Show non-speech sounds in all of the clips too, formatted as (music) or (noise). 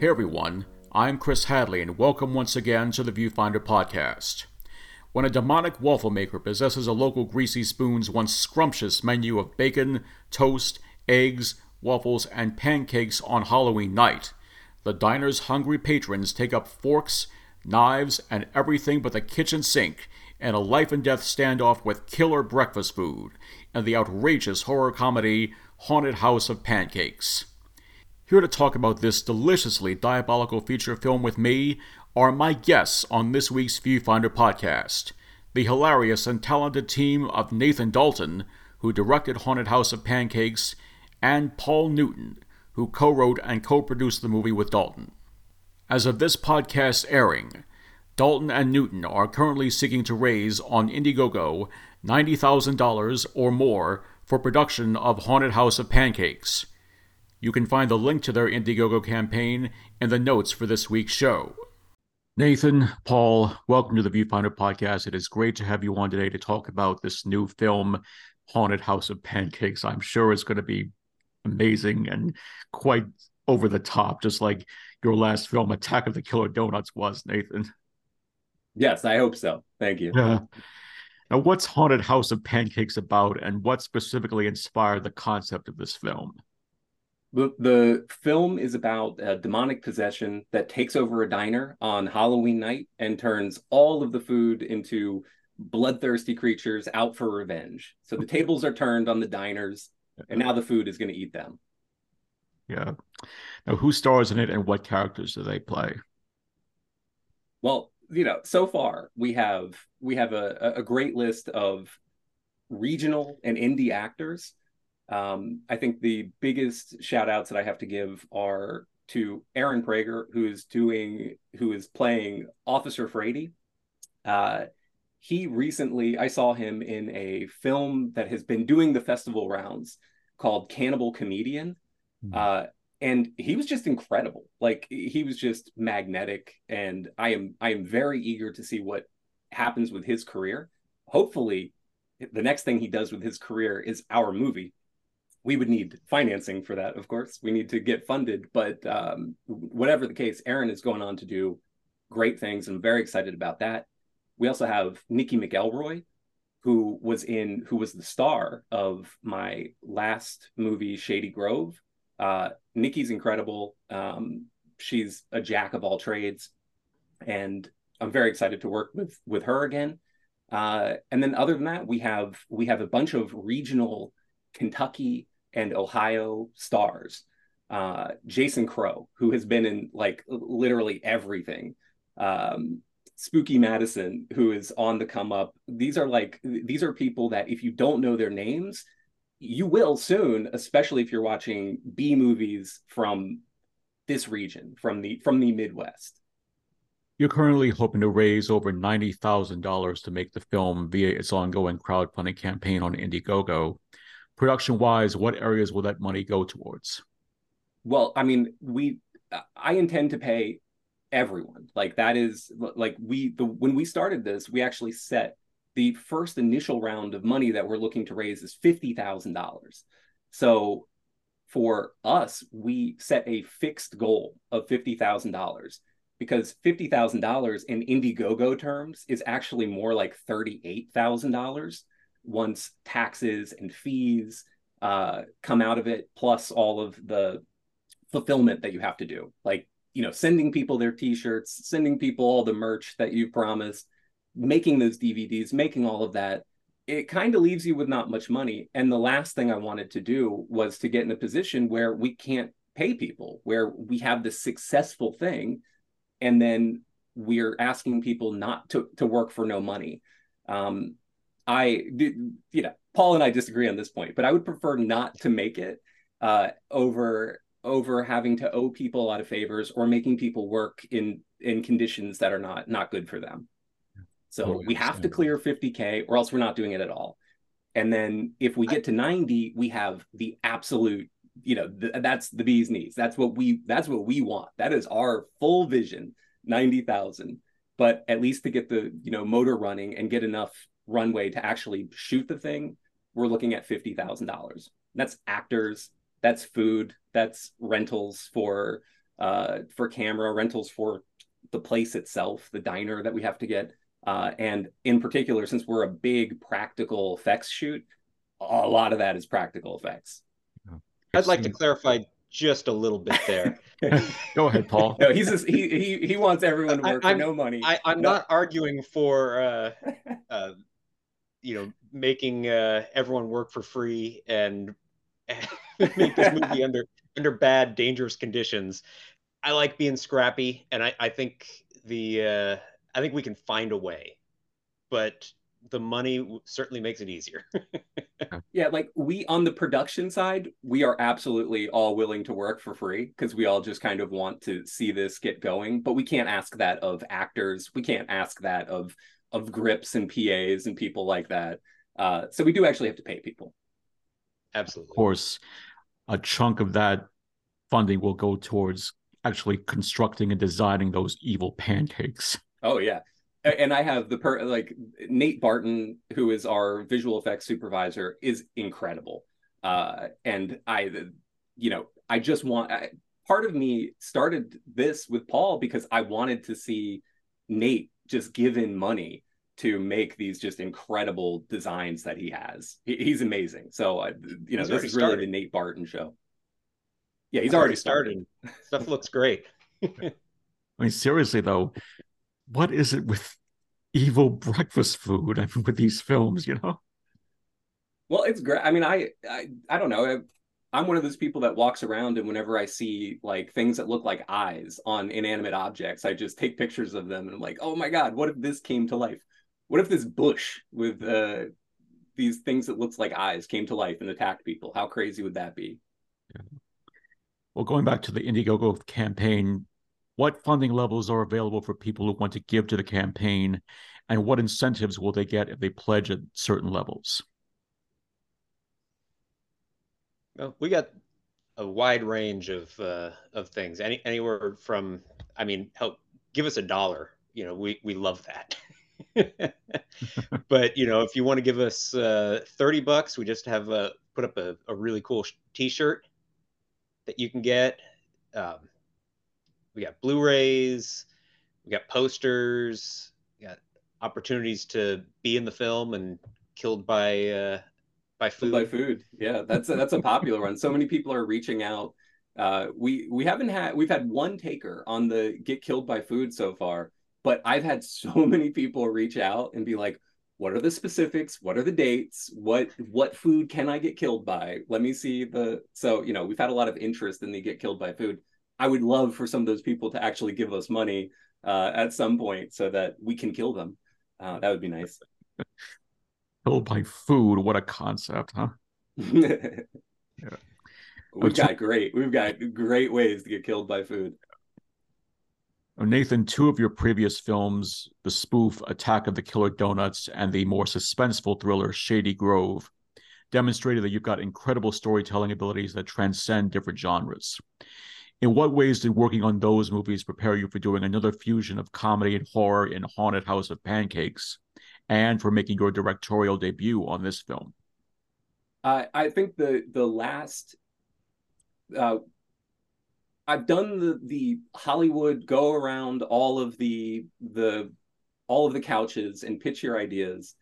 Hey everyone, I'm Chris Hadley, and welcome once again to the Viewfinder podcast. When a demonic waffle maker possesses a local Greasy Spoon's once scrumptious menu of bacon, toast, eggs, waffles, and pancakes on Halloween night, the diner's hungry patrons take up forks, knives, and everything but the kitchen sink in a life and death standoff with killer breakfast food and the outrageous horror comedy Haunted House of Pancakes. Here to talk about this deliciously diabolical feature film with me are my guests on this week's Viewfinder podcast the hilarious and talented team of Nathan Dalton, who directed Haunted House of Pancakes, and Paul Newton, who co wrote and co produced the movie with Dalton. As of this podcast airing, Dalton and Newton are currently seeking to raise on Indiegogo $90,000 or more for production of Haunted House of Pancakes. You can find the link to their Indiegogo campaign in the notes for this week's show. Nathan, Paul, welcome to the Viewfinder podcast. It is great to have you on today to talk about this new film, Haunted House of Pancakes. I'm sure it's going to be amazing and quite over the top, just like your last film, Attack of the Killer Donuts, was, Nathan. Yes, I hope so. Thank you. Yeah. Now, what's Haunted House of Pancakes about, and what specifically inspired the concept of this film? The, the film is about a demonic possession that takes over a diner on Halloween night and turns all of the food into bloodthirsty creatures out for revenge. So the tables are turned on the diners, and now the food is going to eat them. Yeah. Now, who stars in it and what characters do they play? Well, you know, so far we have we have a, a great list of regional and indie actors um, I think the biggest shout outs that I have to give are to Aaron Prager, who is doing, who is playing Officer Frady. Uh, he recently, I saw him in a film that has been doing the festival rounds called Cannibal Comedian. Mm-hmm. Uh, and he was just incredible. Like he was just magnetic. And I am, I am very eager to see what happens with his career. Hopefully, the next thing he does with his career is our movie we would need financing for that, of course. We need to get funded, but um, whatever the case, Aaron is going on to do great things. I'm very excited about that. We also have Nikki McElroy, who was in, who was the star of my last movie, Shady Grove. Uh, Nikki's incredible. Um, she's a jack of all trades, and I'm very excited to work with with her again. Uh, and then other than that, we have we have a bunch of regional Kentucky and Ohio stars. Uh, Jason Crow, who has been in like literally everything. Um, Spooky Madison, who is on the come up. These are like these are people that if you don't know their names, you will soon, especially if you're watching B movies from this region, from the from the Midwest. You're currently hoping to raise over ninety thousand dollars to make the film via its ongoing crowdfunding campaign on Indiegogo production wise, what areas will that money go towards? Well, I mean, we I intend to pay everyone. Like that is like we the when we started this, we actually set the first initial round of money that we're looking to raise is fifty thousand dollars. So for us, we set a fixed goal of fifty thousand dollars because fifty thousand dollars in Indiegogo terms is actually more like thirty eight thousand dollars once taxes and fees uh, come out of it, plus all of the fulfillment that you have to do, like you know, sending people their T-shirts, sending people all the merch that you promised, making those DVDs, making all of that. It kind of leaves you with not much money. And the last thing I wanted to do was to get in a position where we can't pay people, where we have this successful thing, and then we're asking people not to to work for no money. Um, I, you know, Paul and I disagree on this point, but I would prefer not to make it uh, over over having to owe people a lot of favors or making people work in in conditions that are not not good for them. So we have to clear 50k, or else we're not doing it at all. And then if we get to 90, we have the absolute, you know, th- that's the bee's knees. That's what we that's what we want. That is our full vision, 90,000. But at least to get the you know motor running and get enough runway to actually shoot the thing, we're looking at fifty thousand dollars. That's actors, that's food, that's rentals for uh, for camera, rentals for the place itself, the diner that we have to get. Uh, and in particular, since we're a big practical effects shoot, a lot of that is practical effects. I'd like to clarify just a little bit there. (laughs) Go ahead, Paul. No, he's just, he he he wants everyone to work I, for no money. I, am no. not arguing for uh, (laughs) uh, you know making uh, everyone work for free and (laughs) make this movie (laughs) under under bad, dangerous conditions. I like being scrappy, and I, I think the uh, I think we can find a way, but the money certainly makes it easier. (laughs) yeah, like we on the production side, we are absolutely all willing to work for free because we all just kind of want to see this get going. But we can't ask that of actors. We can't ask that of of grips and PAs and people like that. Uh, so we do actually have to pay people. Absolutely. Of course, a chunk of that funding will go towards actually constructing and designing those evil pancakes. Oh yeah. And I have the per like Nate Barton, who is our visual effects supervisor, is incredible. Uh, and I, you know, I just want I, part of me started this with Paul because I wanted to see Nate just given money to make these just incredible designs that he has. He, he's amazing. So, uh, you know, he's this is really started. the Nate Barton show. Yeah, he's, already, already started. started. (laughs) Stuff looks great. (laughs) I mean, seriously though, what is it with evil breakfast food? I (laughs) mean, with these films, you know. Well, it's great. I mean, I, I, I don't know. I'm one of those people that walks around and whenever I see like things that look like eyes on inanimate objects, I just take pictures of them and I'm like, oh my god, what if this came to life? What if this bush with uh, these things that looks like eyes came to life and attacked people? How crazy would that be? Yeah. Well, going back to the Indiegogo campaign, what funding levels are available for people who want to give to the campaign, and what incentives will they get if they pledge at certain levels? Well, we got a wide range of uh, of things. Any anywhere from, I mean, help give us a dollar. You know, we we love that. (laughs) but you know, if you want to give us uh, thirty bucks, we just have a put up a, a really cool T-shirt that you can get. Um, we got Blu-rays, we got posters, we got opportunities to be in the film and killed by uh, by food. By food, yeah, that's a, that's a popular one. So many people are reaching out. Uh, we we haven't had we've had one taker on the get killed by food so far, but I've had so (laughs) many people reach out and be like, "What are the specifics? What are the dates? What what food can I get killed by? Let me see the." So you know, we've had a lot of interest in the get killed by food. I would love for some of those people to actually give us money uh, at some point so that we can kill them. Uh, that would be nice. Killed by food. What a concept, huh? (laughs) yeah. We've got great. We've got great ways to get killed by food. Oh, Nathan, two of your previous films, the spoof Attack of the Killer Donuts and the more suspenseful thriller Shady Grove, demonstrated that you've got incredible storytelling abilities that transcend different genres. In what ways did working on those movies prepare you for doing another fusion of comedy and horror in Haunted House of Pancakes, and for making your directorial debut on this film? Uh, I think the the last, uh, I've done the the Hollywood go around all of the the all of the couches and pitch your ideas,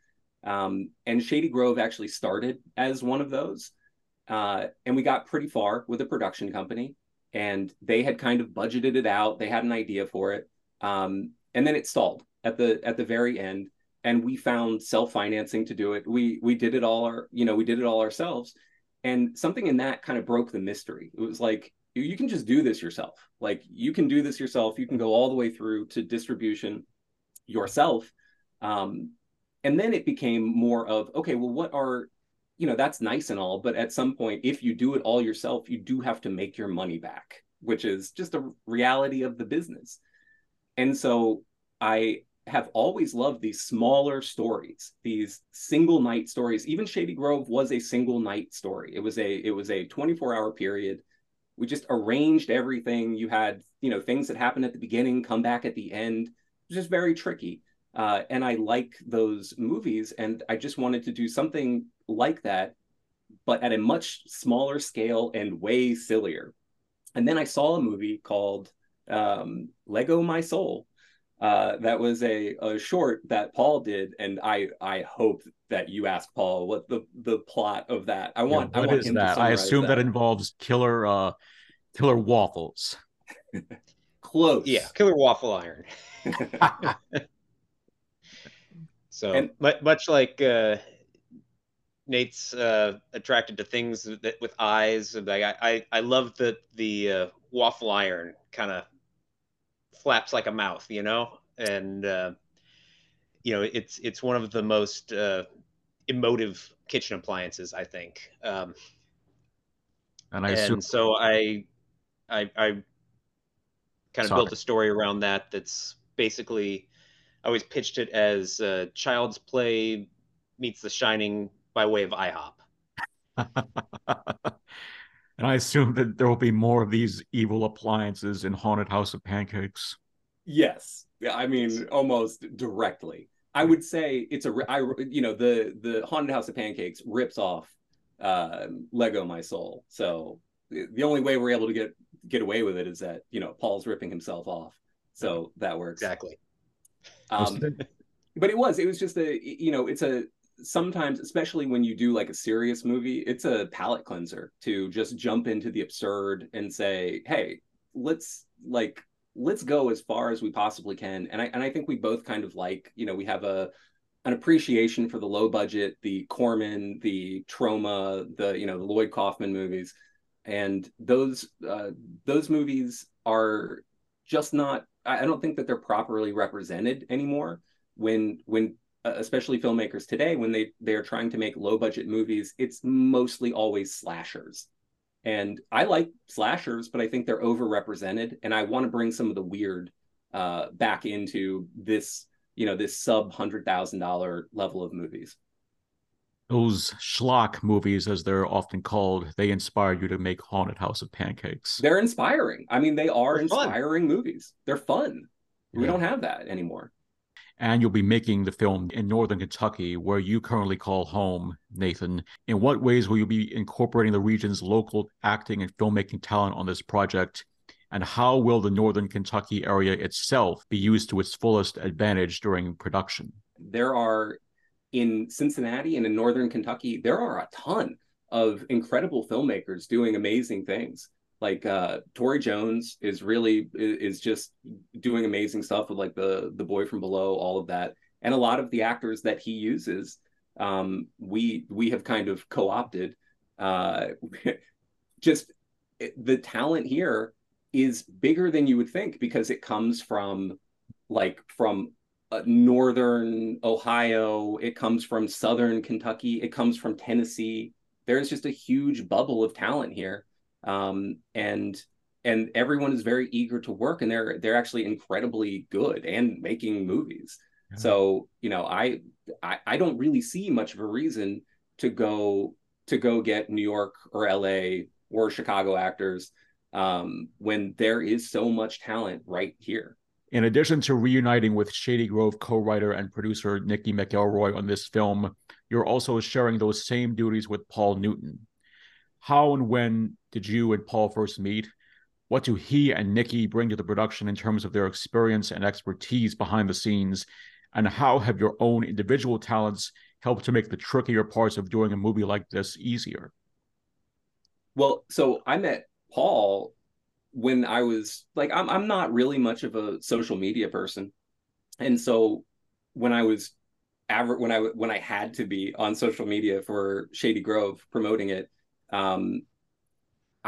um, and Shady Grove actually started as one of those, uh, and we got pretty far with a production company and they had kind of budgeted it out. They had an idea for it, um, and then it stalled at the at the very end. And we found self financing to do it. We we did it all our you know we did it all ourselves, and something in that kind of broke the mystery. It was like you can just do this yourself. Like you can do this yourself. You can go all the way through to distribution yourself. Um, and then it became more of okay, well, what are you know that's nice and all but at some point if you do it all yourself you do have to make your money back which is just a reality of the business and so i have always loved these smaller stories these single night stories. Even shady grove was a single night story. It was a it was a 24 hour period. We just arranged everything. You had you know things that happened at the beginning come back at the end. It was just very tricky. Uh, and I like those movies, and I just wanted to do something like that, but at a much smaller scale and way sillier. and then I saw a movie called um, Lego My Soul. Uh, that was a, a short that Paul did, and I I hope that you ask Paul what the the plot of that. I want. Yeah, what I want is that? I assume that. that. involves killer uh killer waffles. (laughs) Close. Yeah, killer waffle iron. (laughs) so And- mu- much like uh, Nate's uh, attracted to things that with eyes. Like I, I, I love that the uh, waffle iron kind of flaps like a mouth, you know, and uh, you know it's it's one of the most uh, emotive kitchen appliances, I think. Um, And I and assume so I, I, I kind of Sorry. built a story around that. That's basically, I always pitched it as uh, Child's Play meets The Shining by way of IHOP. (laughs) and I assume that there will be more of these evil appliances in Haunted House of Pancakes. Yes. Yeah, I mean almost directly. I would say it's a you know the the haunted house of pancakes rips off uh Lego My Soul. So the the only way we're able to get get away with it is that, you know, Paul's ripping himself off. So that works. Exactly. Um, but it was it was just a you know it's a sometimes especially when you do like a serious movie it's a palate cleanser to just jump into the absurd and say hey let's like let's go as far as we possibly can. And i and i think we both kind of like you know we have a an appreciation for the low budget the corman the Troma the you know the lloyd kaufman movies. And those uh those movies are just not I don't think that they're properly represented anymore when when especially filmmakers today when they they're trying to make low budget movies it's mostly always slashers and i like slashers but i think they're overrepresented and i want to bring some of the weird uh back into this you know this sub hundred thousand dollar level of movies Those schlock movies, as they're often called, they inspire you to make Haunted House of Pancakes. they're inspiring i mean they are They're fun. inspiring movies they're fun we Yeah. don't have that anymore And you'll be making the film in northern Kentucky, where you currently call home, Nathan. In what ways will you be incorporating the region's local acting and filmmaking talent on this project? And how will the northern Kentucky area itself be used to its fullest advantage during production? there are in Cincinnati and in northern Kentucky, there are a ton of incredible filmmakers doing amazing things. Like uh Tori Jones is really is just doing amazing stuff with like the the boy from below, all of that. And a lot of the actors that he uses, um, we we have kind of co-opted. Uh (laughs) just the talent here is bigger than you would think because it comes from like from uh, northern Ohio, it comes from southern Kentucky, it comes from Tennessee. There's just a huge bubble of talent here, um, and and everyone is very eager to work, and they're they're actually incredibly good and making movies. Yeah. So you know, I, I I don't really see much of a reason to go to go get New York or L.A. or Chicago actors um, when there is so much talent right here. In addition to reuniting with Shady Grove co writer and producer Nikki McElroy on this film, you're also sharing those same duties with Paul Newton. How and when did you and Paul first meet? What do he and Nikki bring to the production in terms of their experience and expertise behind the scenes? And how have your own individual talents helped to make the trickier parts of doing a movie like this easier? Well, so I met Paul when I was like I'm I'm not really much of a social media person. And so when I was aver- when I when I had to be on social media for Shady Grove promoting it, um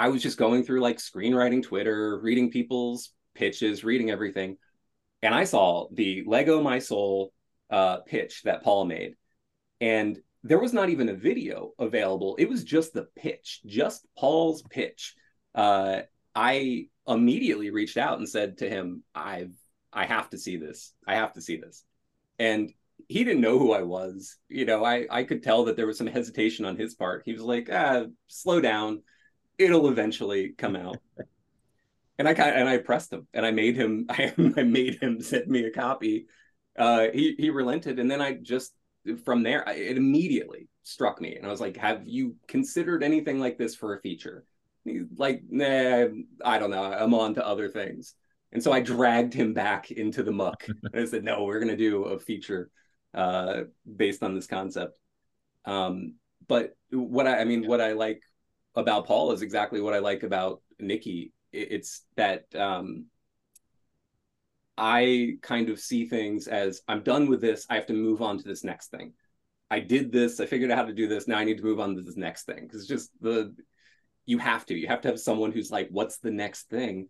I was just going through like screenwriting Twitter, reading people's pitches, reading everything. And I saw the Lego My Soul uh pitch that Paul made. And there was not even a video available. It was just the pitch, just Paul's pitch. Uh, I immediately reached out and said to him, "I've I have to see this. I have to see this." And he didn't know who I was. You know, I I could tell that there was some hesitation on his part. He was like, "Ah, slow down. It'll eventually come out." and I and I pressed him and I made him (laughs) I, I made him send me a copy. Uh, he he relented, and then I just from there I- it immediately struck me, and I was like, "Have you considered anything like this for a feature?" He's like, nah, I don't know. I'm on to other things. And so I dragged him back into the muck. and (laughs) I said, no, we're going to do a feature uh, based on this concept. Um, but what I, I mean, what I like about Paul is exactly what I like about Nikki. It's that um, I kind of see things as I'm done with this. I have to move on to this next thing. I did this. I figured out how to do this. Now I need to move on to this next thing because it's just the you have to. You have to have someone who's like, what's the next thing?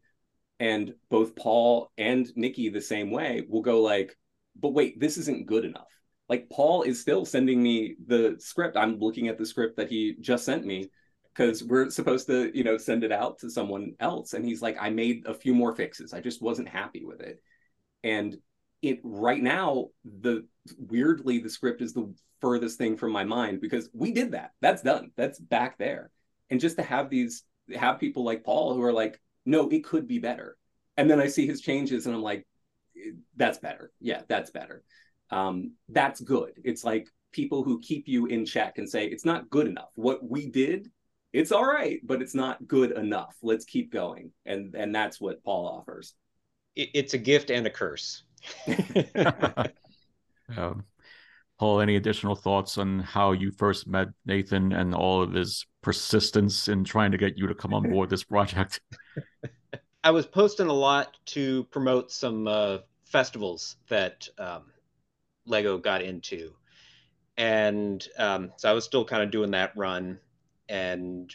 And both Paul and Nikki the same way will go like, but wait, this isn't good enough. Like Paul is still sending me the script. I'm looking at the script that he just sent me because we're supposed to, you know, send it out to someone else. And he's like, I made a few more fixes. I just wasn't happy with it. And it right now, the weirdly, the script is the furthest thing from my mind because we did that. That's done. That's back there. And just to have these have people like Paul who are like, no, it could be better. And then I see his changes and I'm like, that's better. Yeah, that's better. Um, that's good. It's like people who keep you in check and say, it's not good enough. What we did, it's all right, but it's not good enough. Let's keep going. And and that's what Paul offers. It's a gift and a curse. (laughs) um, Paul, any additional thoughts on how you first met Nathan and all of his persistence in trying to get you to come on board this project? (laughs) (laughs) I was posting a lot to promote some uh, festivals that um, Lego got into. And um, so I was still kind of doing that run. And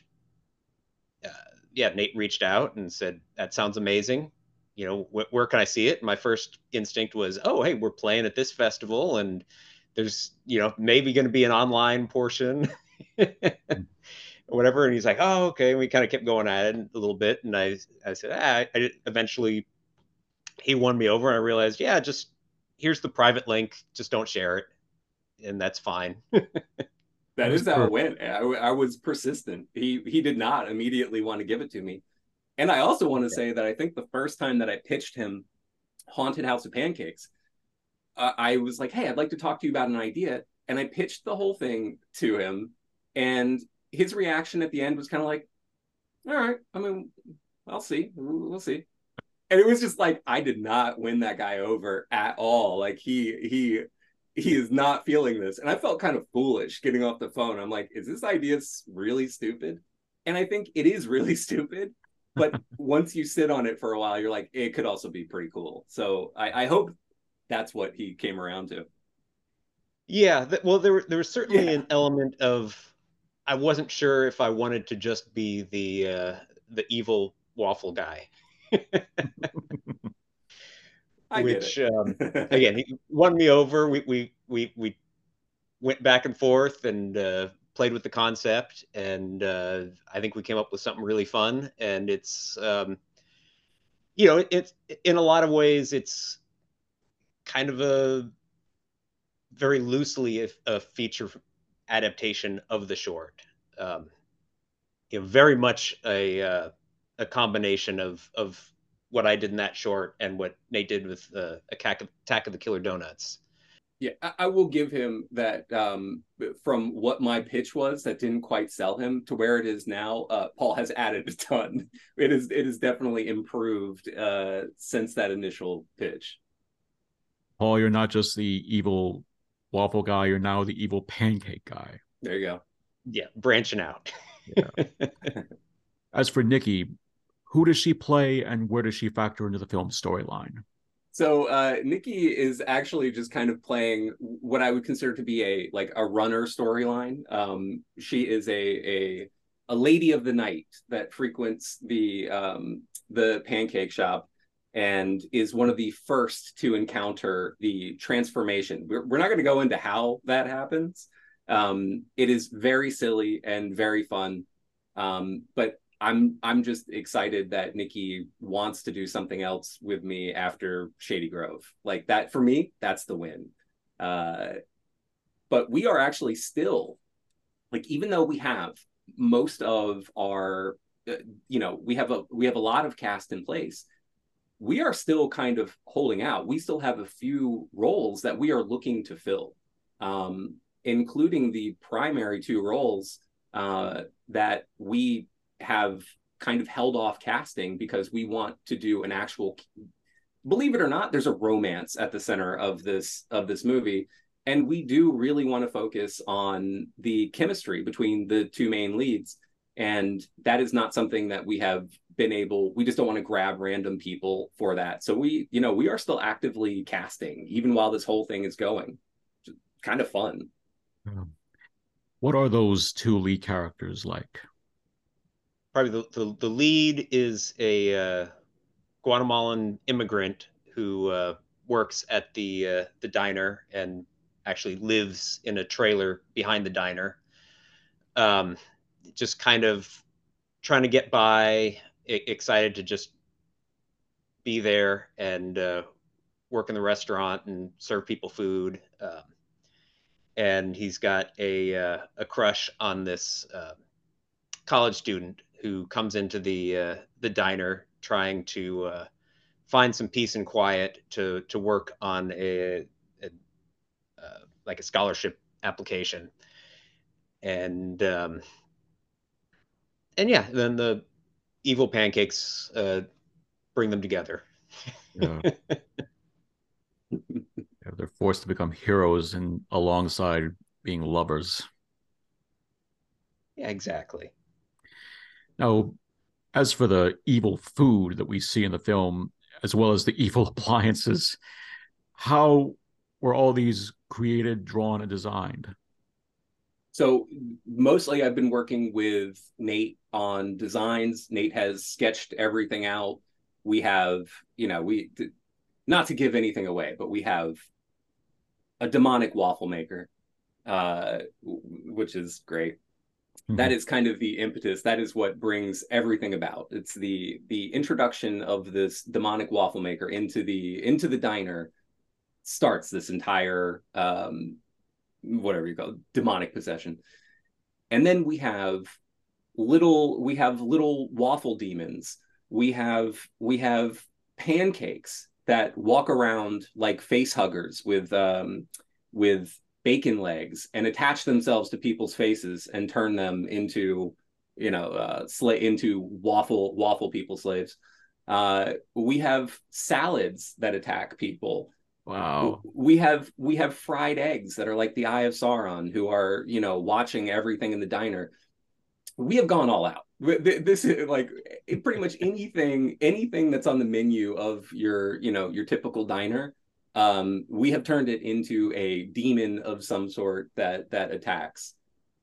uh, yeah, Nate reached out and said, That sounds amazing. You know, wh- where can I see it? My first instinct was, Oh, hey, we're playing at this festival. And there's, you know, maybe going to be an online portion. (laughs) or whatever. And he's like, oh, okay. And we kind of kept going at it a little bit. And I, I said, ah, I eventually he won me over. And I realized, yeah, just here's the private link. Just don't share it. And that's fine. (laughs) that is how it went. I, I, was persistent. He, he did not immediately want to give it to me. And I also want to yeah. say that I think the first time that I pitched him Haunted House of Pancakes, uh, I was like, hey, I'd like to talk to you about an idea. And I pitched the whole thing to him. And his reaction at the end was kind of like, all right, I mean, I'll see. We'll see. And it was just like I did not win that guy over at all. Like he he he is not feeling this. And I felt kind of foolish getting off the phone. I'm like, is this idea really stupid? And I think it is really (laughs) stupid. But once you sit on it for a while, you're like, it could also be pretty cool. So I, I hope that's what he came around to. Yeah, th- well, there there was certainly yeah. an element of I wasn't sure if I wanted to just be the uh, the evil waffle guy. (laughs) Which um, (laughs) again, he won me over. We we we we went back and forth and uh, played with the concept, and uh, I think we came up with something really fun. And it's um, you know, it's in a lot of ways, it's kind of a very loosely a, a feature adaptation of the short. Um, you know, very much a uh, a combination of of what I did in that short and what Nate did with uh, Attack of, Attack of the Killer Donuts. Yeah, I, will give him that. Um, from what my pitch was, that didn't quite sell him to where it is now. Uh, Paul has added a ton. (laughs) It is it is definitely improved uh, since that initial pitch. Paul, you're not just the evil waffle guy; you're now the evil pancake guy. There you go. Yeah, branching out. yeah. (laughs) As for Nikki, who does she play and where does she factor into the film's storyline? So uh, Nikki is actually just kind of playing what I would consider to be a like a runner storyline. Um, she is a a a lady of the night that frequents the um, the pancake shop and is one of the first to encounter the transformation. We're, we're not going to go into how that happens, um, it is very silly and very fun. Um, but I'm I'm just excited that Nikki wants to do something else with me after Shady Grove. Like that for me, that's the win. Uh, but we are actually still like even though we have most of our uh, you know we have a we have a lot of cast in place we are still kind of holding out we still have a few roles that we are looking to fill um, including the primary two roles uh, that we have kind of held off casting because we want to do an actual believe it or not there's a romance at the center of this of this movie. And we do really want to focus on the chemistry between the two main leads. And that is not something that we have been able we just don't want to grab random people for that. So we you know we are still actively casting even while this whole thing is going. Kind of fun. Hmm. What are those two lead characters like probably the, the, the lead is a uh, guatemalan immigrant who uh, works at the uh, the diner and actually lives in a trailer behind the diner um, just kind of trying to get by excited to just be there and uh, work in the restaurant and serve people food. Um, and he's got a uh, a crush on this uh, college student who comes into the uh, the diner trying to uh, find some peace and quiet to to work on a, a uh, like a scholarship application. And um, and yeah, then the evil pancakes uh, bring them together. yeah. (laughs) yeah, they're forced to become heroes and alongside being lovers. Yeah, exactly. Now, as for the evil food that we see in the film, as well as the (laughs) evil appliances, how were all these created, drawn, and designed? So mostly I've been working with Nate on designs. Nate has sketched everything out. We have, you know, we not to give anything away, but we have a demonic waffle maker, uh, which is great. Mm-hmm. That is kind of the impetus. That is what brings everything about. It's the the introduction of this demonic waffle maker into the into the diner starts this entire um, whatever you call it, demonic possession. And then we have little we have little waffle demons. We have we have pancakes that walk around like face huggers with um with bacon legs and attach themselves to people's faces and turn them into you know uh sla- into waffle waffle people slaves uh we have salads that attack people Wow. We have we have fried eggs that are like the eye of Sauron, who are you know watching everything in the diner. We have gone all out. This is like pretty much anything anything that's on the menu of your you know your typical diner. Um, we have turned it into a demon of some sort that that attacks.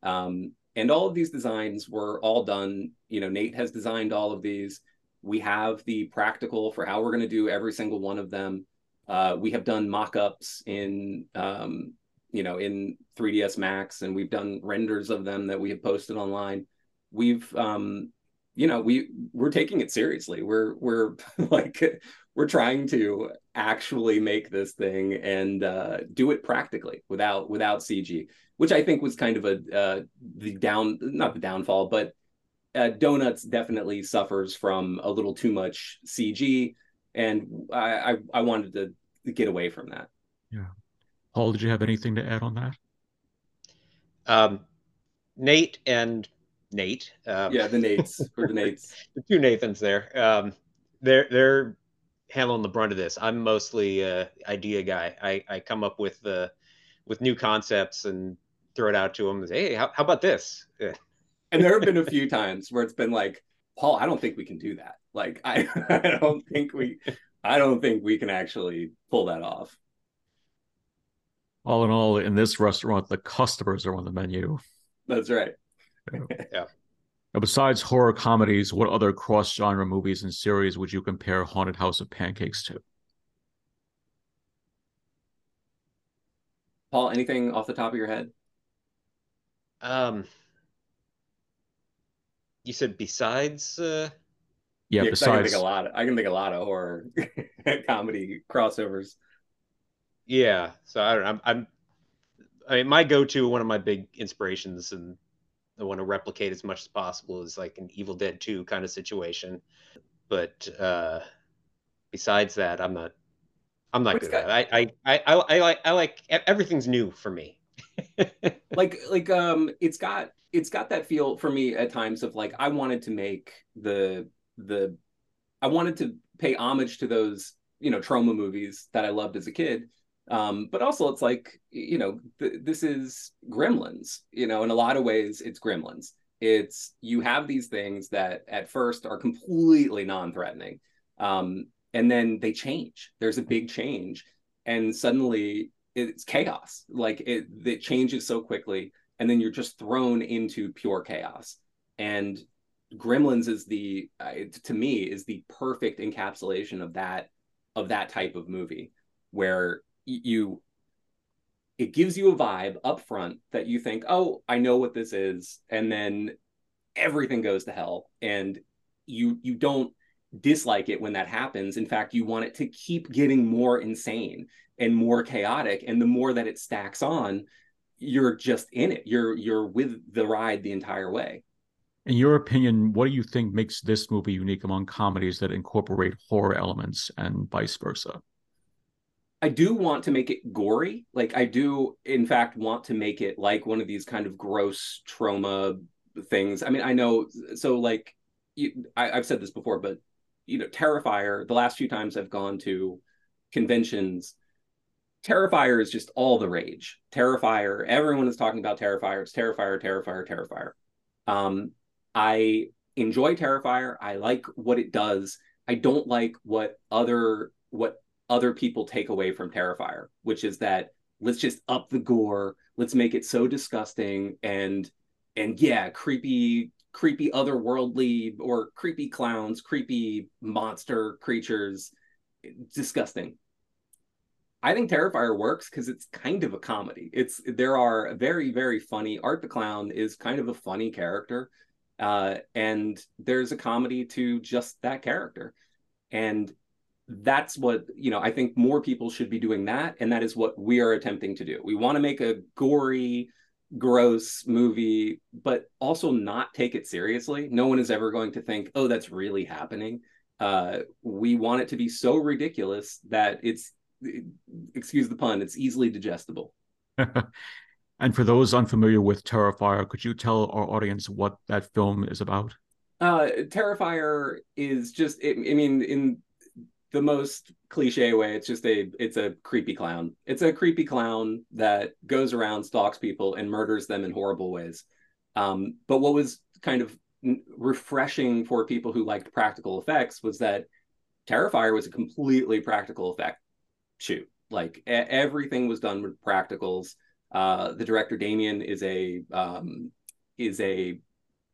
Um, and all of these designs were all done. You know, Nate has designed all of these. We have the practical for how we're going to do every single one of them uh, we have done mock-ups in um, you know in 3ds max and we've done renders of them that we have posted online we've um, you know we we're taking it seriously we're we're (laughs) like we're trying to actually make this thing and uh, do it practically without without cg which i think was kind of a uh, the down not the downfall but uh, donuts definitely suffers from a little too much cg and I, I, I wanted to get away from that. Yeah, Paul, did you have anything to add on that? Um, Nate and Nate. Um, yeah, the Nates or the (laughs) Nates. the two Nathans there. Um, they're they're handling the brunt of this. I'm mostly a idea guy. I, I come up with the with new concepts and throw it out to them. say, hey, how, how about this? and there have been a (laughs) few times where it's been like, Paul, I don't think we can do that. Like I, (laughs) I don't think we I don't think we can actually pull that off. All in all, in this restaurant, the customers are on the menu. That's right. yeah. (laughs) yeah. Now, besides horror comedies, what other cross genre movies and series would you compare Haunted House of Pancakes to? Paul, anything off the top of your head? Um, you said besides uh, yeah, besides I can think a lot. Of, I can think a lot of horror (laughs) comedy crossovers. Yeah, so I don't. I'm, I'm. I mean, my go-to, one of my big inspirations, and I want to replicate as much as possible, is like an Evil Dead 2 kind of situation. But uh, besides that, I'm not. I'm not What's good got, at it. I, I, I, I like I like everything's new for me. (laughs) like like um, it's got it's got that feel for me at times of like I wanted to make the the I wanted to pay homage to those you know Troma movies that I loved as a kid. Um, but also it's like you know th- this is Gremlins. You know, in a lot of ways it's Gremlins. It's you have these things that at first are completely non-threatening, um, and then they change. There's a big change, and suddenly it's chaos. Like it, it changes so quickly, and then you're just thrown into pure chaos. And Gremlins is the uh, to me is the perfect encapsulation of that of that type of movie where you it gives you a vibe up front that you think, "Oh, I know what this is." And then everything goes to hell and you you don't dislike it when that happens. In fact, you want it to keep getting more insane and more chaotic and the more that it stacks on, you're just in it. You're you're with the ride the entire way. In your opinion, what do you think makes this movie unique among comedies that incorporate horror elements and vice versa? I do want to make it gory. Like I do, in fact, want to make it like one of these kind of gross Troma things. I mean, I know. So like, you, I, have said this before, but you know, Terrifier. The last few times I've gone to conventions, Terrifier is just all the rage. Terrifier. Everyone is talking about Terrifier. It's Terrifier, Terrifier, Terrifier. Um, I enjoy Terrifier. I like what it does. I don't like what other what other people take away from Terrifier, which is that let's just up the gore, let's make it so disgusting and and yeah, creepy creepy otherworldly or creepy clowns, creepy monster creatures, disgusting. I think Terrifier works because it's kind of a comedy. It's there are very very funny. Art the Clown is kind of a funny character uh, and there's a comedy to just that character and that's what you know i think more people should be doing that and that is what we are attempting to do. We want to make a gory gross movie but also not take it seriously. No one is ever going to think oh that's really happening. Uh, we want it to be so ridiculous that it's excuse the pun it's easily digestible. (laughs) And for those unfamiliar with Terrifier, could you tell our audience what that film is about? Uh, Terrifier is just, it, I mean, in the most cliche way, it's just a, it's a creepy clown. It's a creepy clown that goes around, stalks people, and murders them in horrible ways. Um, but what was kind of refreshing for people who liked practical effects was that Terrifier was a completely practical effect shoot. Like everything was done with practicals. Uh, the director Damien is a um, is a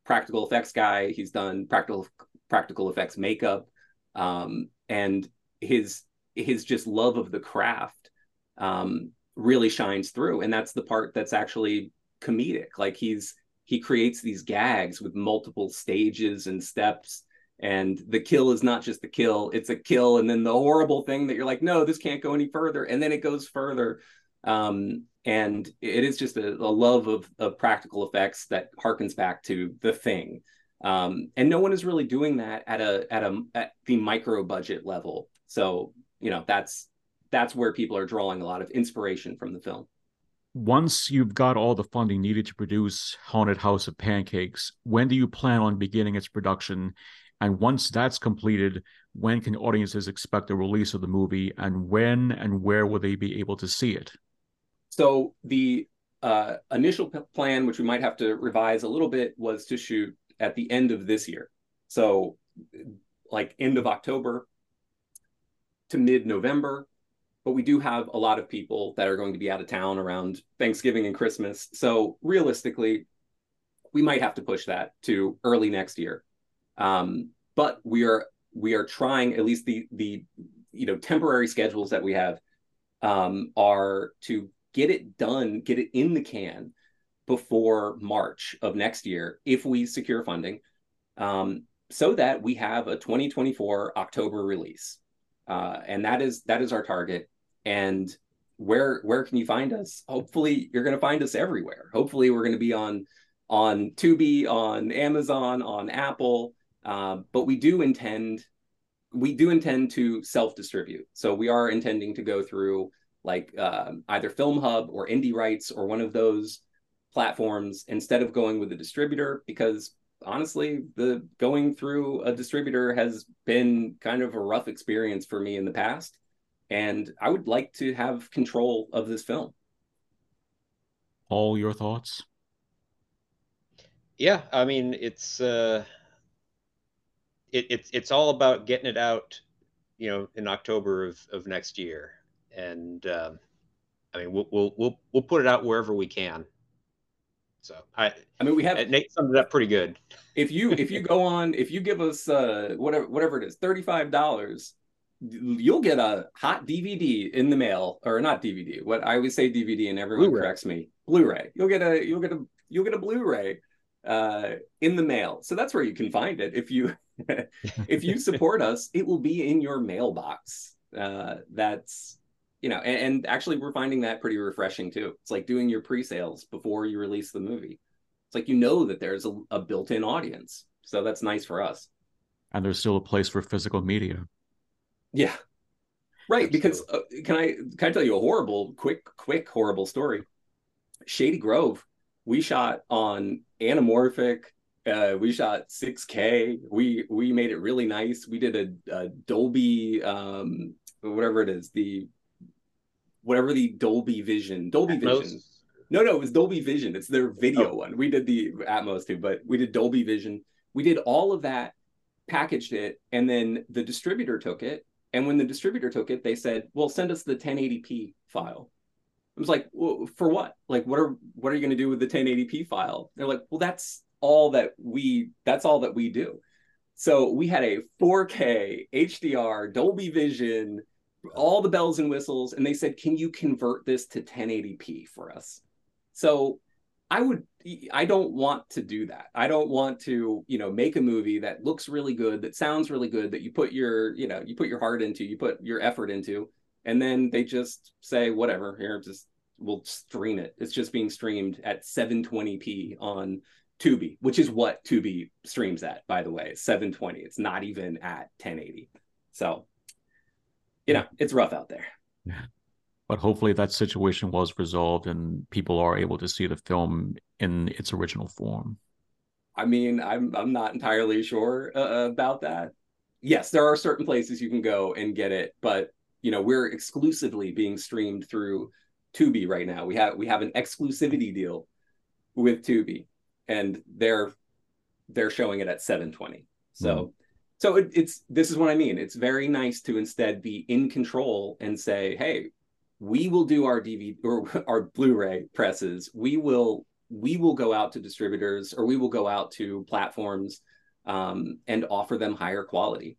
practical effects guy. He's done practical practical effects makeup, um, and his his just love of the craft um, really shines through. And that's the part that's actually comedic. Like he's he creates these gags with multiple stages and steps. And the kill is not just the kill; it's a kill, and then the horrible thing that you're like, no, this can't go any further, and then it goes further. Um, and it is just a, a love of, of practical effects that harkens back to the thing um, and no one is really doing that at a at a at the micro budget level. So you know that's that's where people are drawing a lot of inspiration from the film. Once you've got all the funding needed to produce haunted house of pancakes when do you plan on beginning its production? And once that's completed when can audiences expect the release of the movie? And when and where will they be able to see it? So the uh, initial plan, which we might have to revise a little bit, was to shoot at the end of this year. So like end of October to mid November. But we do have a lot of people that are going to be out of town around Thanksgiving and Christmas. So realistically, we might have to push that to early next year. Um, but we are we are trying at least the the you know temporary schedules that we have um, are to get it done, get it in the can before March of next year if we secure funding, um, so that we have a 2024 October release. Uh, and that is that is our target. And where where can you find us? Hopefully, you're going to find us everywhere. Hopefully, we're going to be on on Tubi, on Amazon, on Apple. Uh, but we do intend we do intend to self distribute. So we are intending to go through like uh, either Film Hub or Indie Rights or one of those platforms instead of going with a distributor because honestly the going through a distributor has been kind of a rough experience for me in the past and i would like to have control of this film. All your thoughts? Yeah i mean it's uh it, it's it's all about getting it out you know in october of, of next year. And um, i mean we'll, we'll we'll we'll put it out wherever we can so I, I mean, we have Nate summed it up pretty good. If you if you go (laughs) on, if you give us uh whatever whatever it is, thirty five dollars, you'll get a hot DVD in the mail, or not DVD. What I always say DVD, and everyone Blu-ray. corrects me. Blu-ray. You'll get a you'll get a you'll get a Blu-ray uh in the mail. So that's where you can find it. If you (laughs) if you support us, it will be in your mailbox. Uh, that's you know, and, and, actually we're finding that pretty refreshing too. It's like doing your pre-sales before you release the movie. It's like you know that there's a, a built-in audience, so that's nice for us. And there's still a place for physical media. Yeah, right. Because uh, can I can I tell you a horrible, quick, quick, horrible story? Shady Grove, we shot on anamorphic. Uh, we shot 6K. We we made it really nice. We did a, a Dolby, um, whatever it is, the whatever the Dolby Vision, Dolby Atmos? Vision. No, no, it was Dolby Vision. It's their oh. video oh. one. We did the Atmos too, but we did Dolby Vision. We did all of that, packaged it, and then the distributor took it. And when the distributor took it, they said, "Well, send us the 1080p file." I was like, well, "For what? Like, what are what are you going to do with the 1080p file?" They're like, "Well, that's all that we that's all that we do." So we had a 4K HDR Dolby Vision all the bells and whistles and they said can you convert this to 1080p for us so i would i don't want to do that i don't want to you know make a movie that looks really good that sounds really good that you put your you know you put your heart into you put your effort into and then they just say whatever here just we'll stream it it's just being streamed at 720p on Tubi, which is what Tubi streams at, by the way, 720. It's not even at 1080. So you know, it's rough out there. Yeah. But hopefully that situation was resolved and people are able to see the film in its original form. I mean, I'm I'm not entirely sure uh, about that. Yes, there are certain places you can go and get it, but you know, we're exclusively being streamed through Tubi right now. We have we have an exclusivity deal with Tubi, and they're they're showing it at 720. So mm so it, it's this is what I mean. It's very nice to instead be in control and say, "Hey, we will do our DVD or (laughs) our Blu-ray presses. We will we will go out to distributors or we will go out to platforms um, and offer them higher quality,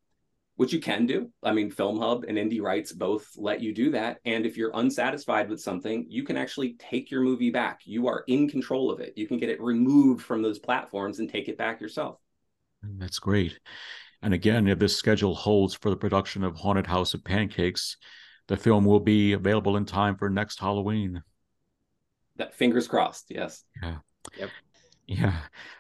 which you can do. I mean, Filmhub and Indie Rights both let you do that. And if you're unsatisfied with something, you can actually take your movie back. You are in control of it. You can get it removed from those platforms and take it back yourself. That's great. And again, if this schedule holds for the production of Haunted House of Pancakes, the film will be available in time for next Halloween. That fingers crossed, yes. Yeah. Yep. Yeah.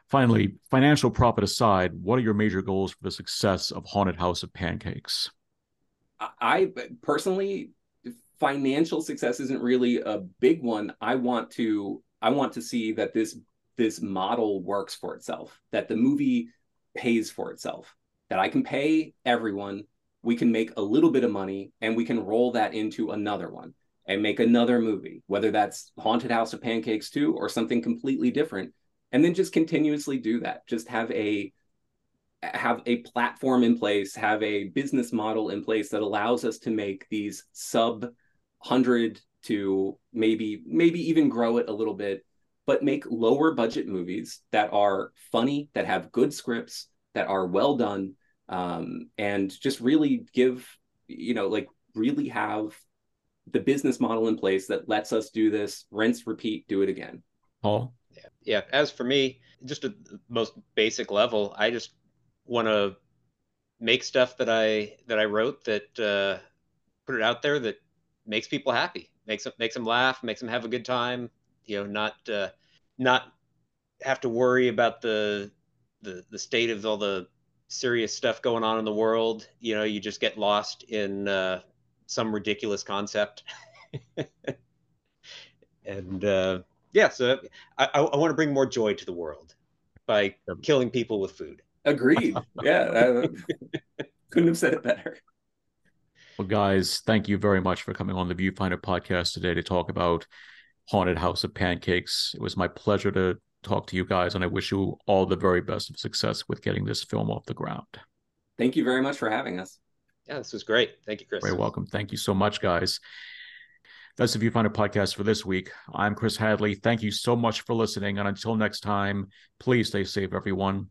Finally, financial profit aside, what are your major goals for the success of Haunted House of Pancakes? I personally financial success isn't really a big one. I want to I want to see that this this model works for itself, that the movie pays for itself that I can pay everyone. We can make a little bit of money and we can roll that into another one and make another movie, whether that's Haunted House of Pancakes 2 or something completely different. And then just continuously do that. Just have a have a platform in place, have a business model in place that allows us to make these sub 100 to maybe maybe even grow it a little bit but make lower budget movies that are funny that have good scripts that are well done um, and just really give you know like really have the business model in place that lets us do this rinse repeat do it again. Paul? Yeah. Yeah. As for me just at the most basic level i just want to make stuff that i that i wrote that uh, put it out there that makes people happy makes them makes them laugh makes them have a good time you know not uh, not have to worry about the the the state of all the serious stuff going on in the world, you know, you just get lost in uh, some ridiculous concept. (laughs) and uh, yeah, so I, I want to bring more joy to the world by killing people with food. Agreed. (laughs) Yeah, I couldn't have said it better. Well, guys, thank you very much for coming on the Viewfinder podcast today to talk about Haunted House of Pancakes. It was my pleasure to talk to you guys, and I wish you all the very best of success with getting this film off the ground. Thank you very much for having us. Yeah, this was great. Thank you, Chris. Very welcome. Thank you so much, guys. That's the Viewfinder podcast for this week. I'm Chris Hadley. Thank you so much for listening. And until next time, please stay safe, everyone.